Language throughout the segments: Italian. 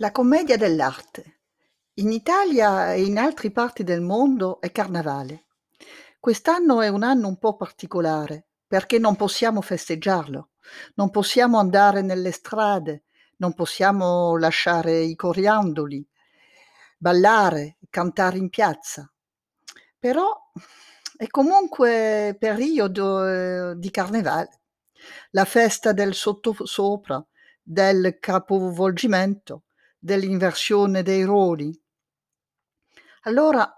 La commedia dell'arte. In Italia e in altre parti del mondo è carnevale. Quest'anno è un anno un po' particolare perché non possiamo festeggiarlo, non possiamo andare nelle strade, non possiamo lasciare i coriandoli, ballare, cantare in piazza. Però è comunque periodo eh, di carnevale, la festa del sottosopra, del capovolgimento, dell'inversione dei ruoli. Allora,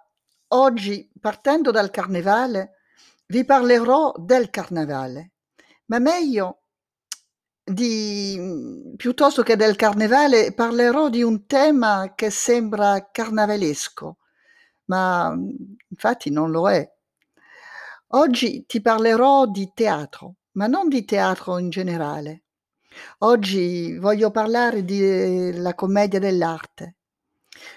oggi, partendo dal carnevale, vi parlerò del carnevale, ma meglio di, piuttosto che del carnevale, parlerò di un tema che sembra carnavalesco, ma infatti non lo è. Oggi ti parlerò di teatro, ma non di teatro in generale. Oggi voglio parlare della commedia dell'arte.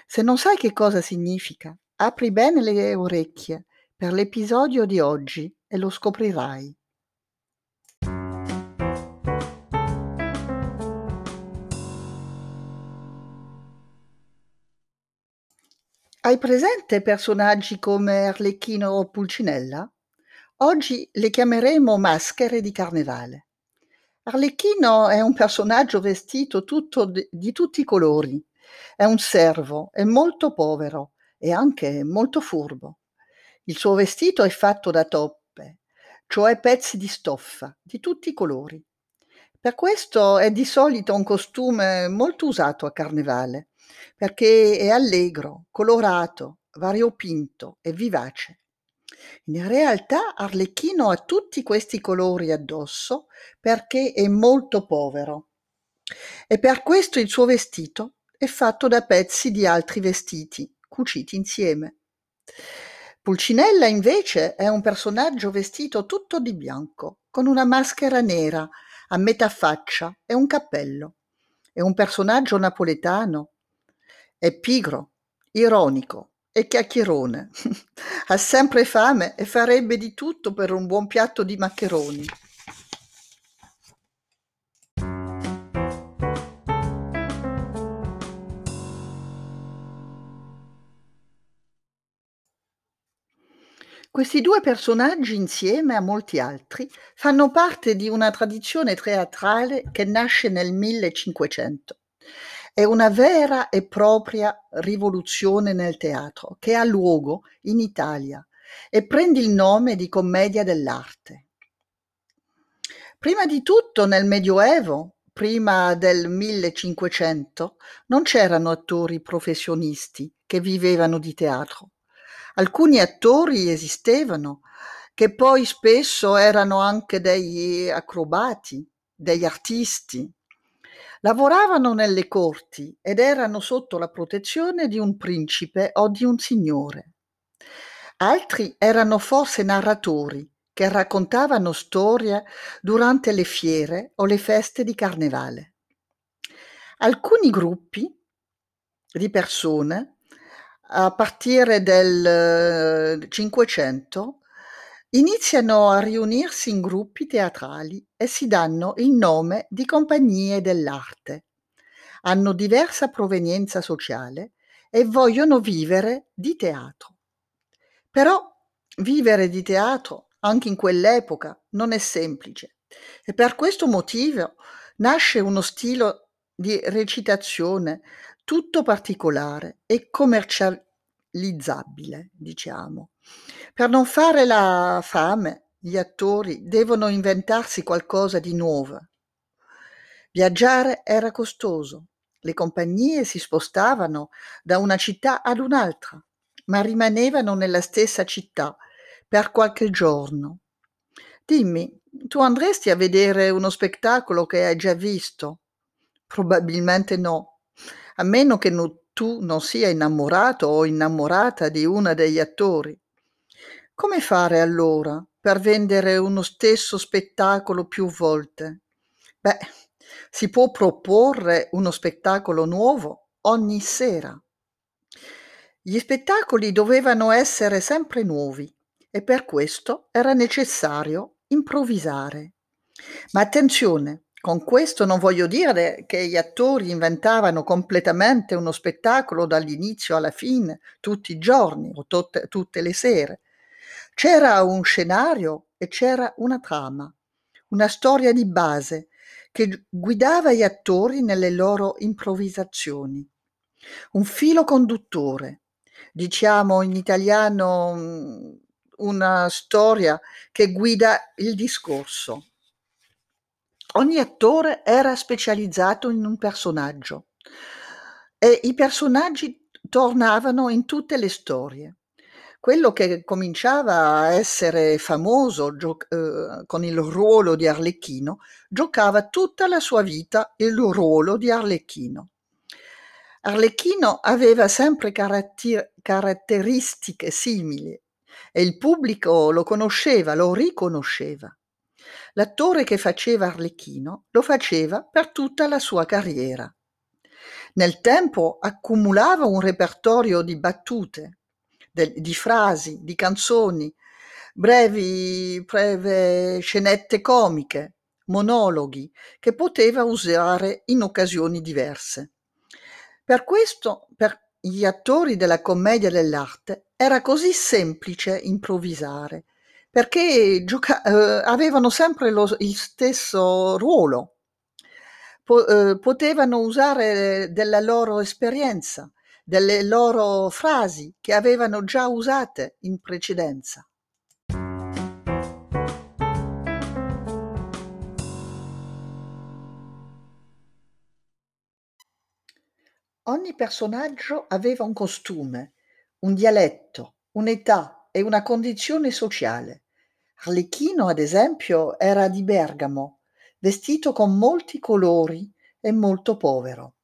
Se non sai che cosa significa, apri bene le orecchie per l'episodio di oggi e lo scoprirai. Hai presente personaggi come Arlecchino o Pulcinella? Oggi le chiameremo maschere di carnevale. Arlecchino è un personaggio vestito di, di tutti i colori. È un servo, è molto povero e anche molto furbo. Il suo vestito è fatto da toppe, cioè pezzi di stoffa di tutti i colori. Per questo è di solito un costume molto usato a carnevale, perché è allegro, colorato, variopinto e vivace. In realtà Arlecchino ha tutti questi colori addosso perché è molto povero e per questo il suo vestito è fatto da pezzi di altri vestiti cuciti insieme. Pulcinella invece è un personaggio vestito tutto di bianco, con una maschera nera a metà faccia e un cappello. È un personaggio napoletano. È pigro, ironico, e chiacchierone. ha sempre fame e farebbe di tutto per un buon piatto di maccheroni. Questi due personaggi, insieme a molti altri, fanno parte di una tradizione teatrale che nasce nel 1500 è una vera e propria rivoluzione nel teatro che ha luogo in Italia e prende il nome di commedia dell'arte. Prima di tutto nel Medioevo, prima del 1500, non c'erano attori professionisti che vivevano di teatro. Alcuni attori esistevano, che poi spesso erano anche degli acrobati, degli artisti, Lavoravano nelle corti ed erano sotto la protezione di un principe o di un signore. Altri erano forse narratori che raccontavano storie durante le fiere o le feste di carnevale. Alcuni gruppi di persone, a partire del Cinquecento, Iniziano a riunirsi in gruppi teatrali e si danno il nome di compagnie dell'arte. Hanno diversa provenienza sociale e vogliono vivere di teatro. Però vivere di teatro anche in quell'epoca non è semplice e per questo motivo nasce uno stile di recitazione tutto particolare e commercializzabile, diciamo. Per non fare la fame, gli attori devono inventarsi qualcosa di nuovo. Viaggiare era costoso, le compagnie si spostavano da una città ad un'altra, ma rimanevano nella stessa città per qualche giorno. Dimmi, tu andresti a vedere uno spettacolo che hai già visto? Probabilmente no, a meno che no, tu non sia innamorato o innamorata di una degli attori. Come fare allora per vendere uno stesso spettacolo più volte? Beh, si può proporre uno spettacolo nuovo ogni sera. Gli spettacoli dovevano essere sempre nuovi e per questo era necessario improvvisare. Ma attenzione, Con questo non voglio dire che gli attori inventavano completamente uno spettacolo dall'inizio alla fine, tutti i giorni o tutte, tutte le sere. C'era un scenario e c'era una trama, una storia di base che guidava gli attori nelle loro improvvisazioni. Un filo conduttore, diciamo in italiano mm, una storia che guida il discorso. Ogni attore era specializzato in un personaggio e i personaggi tornavano in tutte le storie. Quello che cominciava a essere famoso gio- eh, con il ruolo di Arlecchino giocava tutta la sua vita il ruolo di Arlecchino. Arlecchino aveva sempre caratter- caratteristiche simili e il pubblico lo conosceva, lo riconosceva. L'attore che faceva Arlecchino lo faceva per tutta la sua carriera. Nel tempo accumulava un repertorio di battute, di frasi, di canzoni, brevi, breve scenette comiche, monologhi che poteva usare in occasioni diverse. Per questo, per gli attori della commedia dell'arte era così semplice improvvisare, perché gioca- eh, avevano sempre lo, il stesso ruolo, po- eh, potevano usare della loro esperienza, delle loro frasi che avevano già usate in precedenza. Ogni personaggio aveva un costume, un dialetto, un'età e una condizione sociale. Arlecchino, ad esempio, era di Bergamo, vestito con molti colori e molto povero.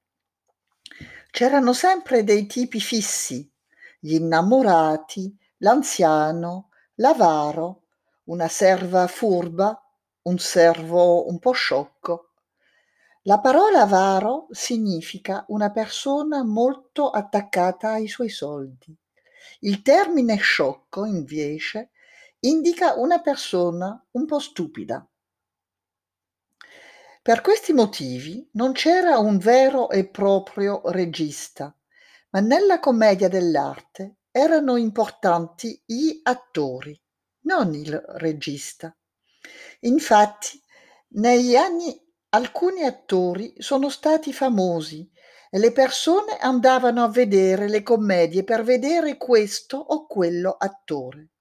C'erano sempre dei tipi fissi, gli innamorati, l'anziano, l'avaro, una serva furba, un servo un po' sciocco. La parola avaro significa una persona molto attaccata ai suoi soldi. Il termine sciocco, invece, indica una persona un po' stupida. Per questi motivi non c'era un vero e proprio regista, ma nella commedia dell'arte erano importanti gli attori, non il regista. Infatti, negli anni alcuni attori sono stati famosi e le persone andavano a vedere le commedie per vedere questo o quello attore.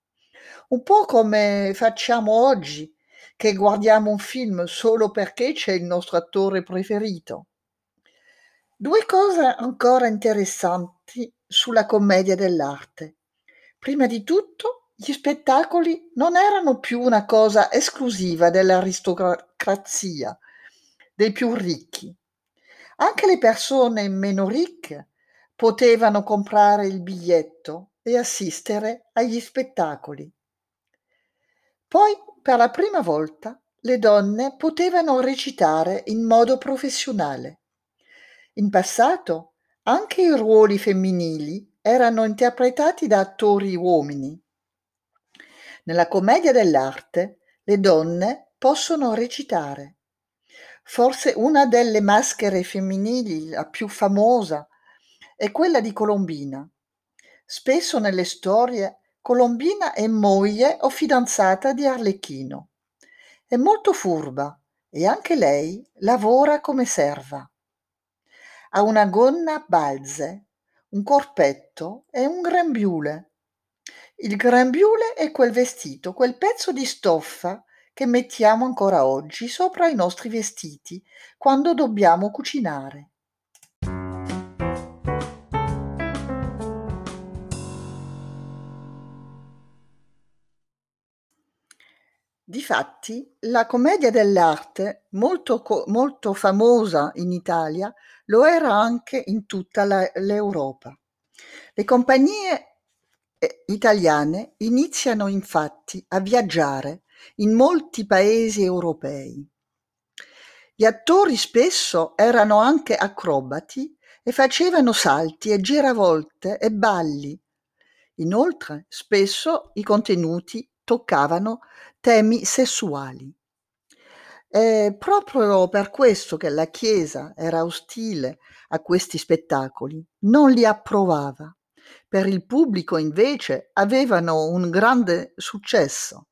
Un po' come facciamo oggi che guardiamo un film solo perché c'è il nostro attore preferito. Due cose ancora interessanti sulla commedia dell'arte. Prima di tutto, gli spettacoli non erano più una cosa esclusiva dell'aristocrazia, dei più ricchi. Anche le persone meno ricche potevano comprare il biglietto e assistere agli spettacoli. Poi per la prima volta le donne potevano recitare in modo professionale. In passato anche i ruoli femminili erano interpretati da attori uomini. Nella commedia dell'arte le donne possono recitare. Forse una delle maschere femminili, la più famosa, è quella di Colombina. Spesso nelle storie Colombina è moglie o fidanzata di Arlecchino. È molto furba e anche lei lavora come serva. Ha una gonna balze, un corpetto e un grembiule. Il grembiule è quel vestito, quel pezzo di stoffa che mettiamo ancora oggi sopra i nostri vestiti quando dobbiamo cucinare. Difatti, la commedia dell'arte, molto, molto famosa in Italia, lo era anche in tutta la, l'Europa. Le compagnie eh, italiane iniziano infatti a viaggiare in molti paesi europei. Gli attori spesso erano anche acrobati e facevano salti e giravolte e balli. Inoltre, spesso i contenuti toccavano temi sessuali. È proprio per questo che la Chiesa era ostile a questi spettacoli, non li approvava. Per il pubblico invece avevano un grande successo.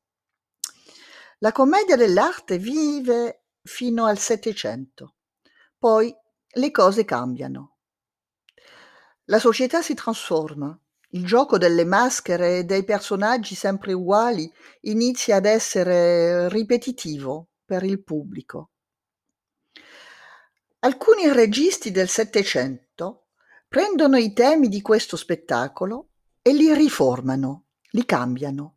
La commedia dell'arte vive fino al Settecento, poi le cose cambiano. La società si trasforma, il gioco delle maschere e dei personaggi sempre uguali inizia ad essere ripetitivo per il pubblico. Alcuni registi del Settecento prendono i temi di questo spettacolo e li riformano, li cambiano.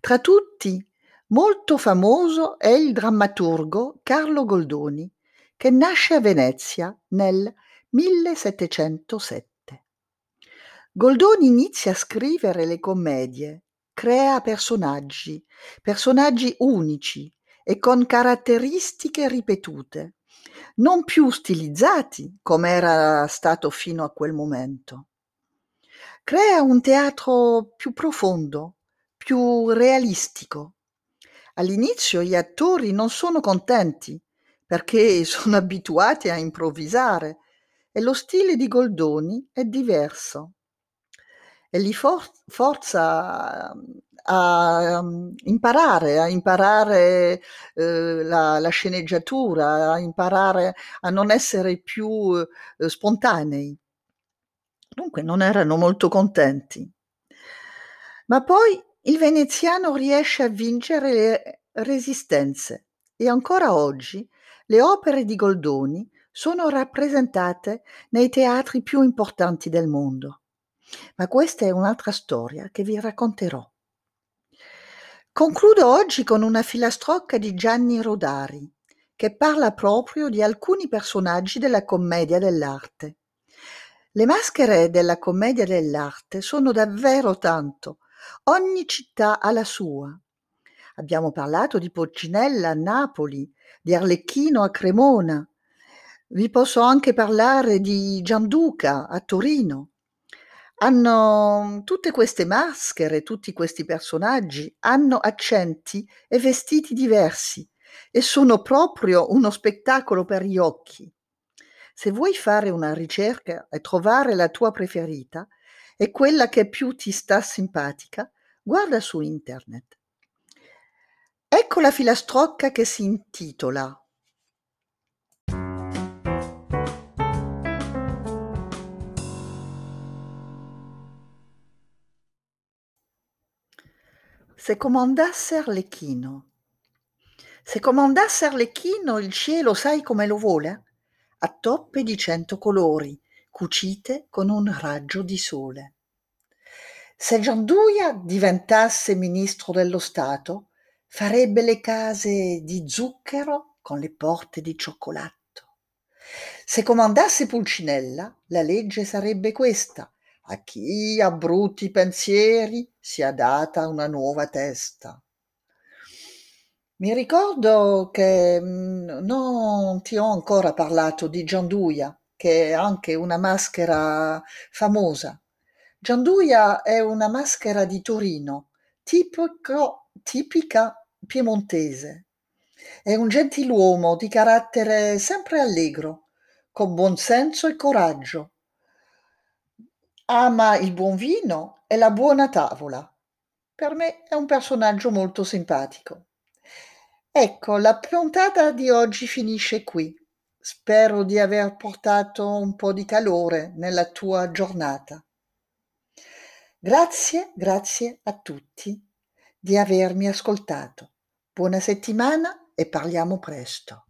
Tra tutti, molto famoso è il drammaturgo Carlo Goldoni, che nasce a Venezia nel 1707. Goldoni inizia a scrivere le commedie, crea personaggi, personaggi unici e con caratteristiche ripetute, non più stilizzati come era stato fino a quel momento. Crea un teatro più profondo, più realistico. All'inizio gli attori non sono contenti perché sono abituati a improvvisare e lo stile di Goldoni è diverso e li for- forza a um, imparare, a imparare eh, la, la, sceneggiatura, a imparare a non essere più eh, spontanei. Dunque non erano molto contenti. Ma poi il veneziano riesce a vincere le resistenze e ancora oggi le opere di Goldoni sono rappresentate nei teatri più importanti del mondo. Ma questa è un'altra storia che vi racconterò. Concludo oggi con una filastrocca di Gianni Rodari, che parla proprio di alcuni personaggi della commedia dell'arte. Le maschere della commedia dell'arte sono davvero tanto, ogni città ha la sua. Abbiamo parlato di Poccinella a Napoli, di Arlecchino a Cremona. Vi posso anche parlare di Gianduca a Torino. Hanno tutte queste maschere, tutti questi personaggi hanno accenti e vestiti diversi e sono proprio uno spettacolo per gli occhi. Se vuoi fare una ricerca e trovare la tua preferita e quella che più ti sta simpatica, guarda su internet. Ecco la filastrocca che si intitola Se comandasse Arlecchino. Se comandasse Arlecchino il cielo sai come lo vuole? A toppe di cento colori, cucite con un raggio di sole. Se Gianduia diventasse ministro dello Stato, farebbe le case di zucchero con le porte di cioccolato. Se comandasse Pulcinella, la legge sarebbe questa: a chi ha brutti pensieri sia data una nuova testa. Mi ricordo che mm, non ti ho ancora parlato di Gianduia, che è anche una maschera famosa. Gianduia è una maschera di Torino, tipico, tipica piemontese. È un gentiluomo di carattere sempre allegro, con buon senso e coraggio, ama il buon vino e la buona tavola. Per me è un personaggio molto simpatico. Ecco, la puntata di oggi finisce qui. Spero di aver portato un po' di calore nella tua giornata. Grazie, grazie a tutti di avermi ascoltato. Buona settimana e parliamo presto.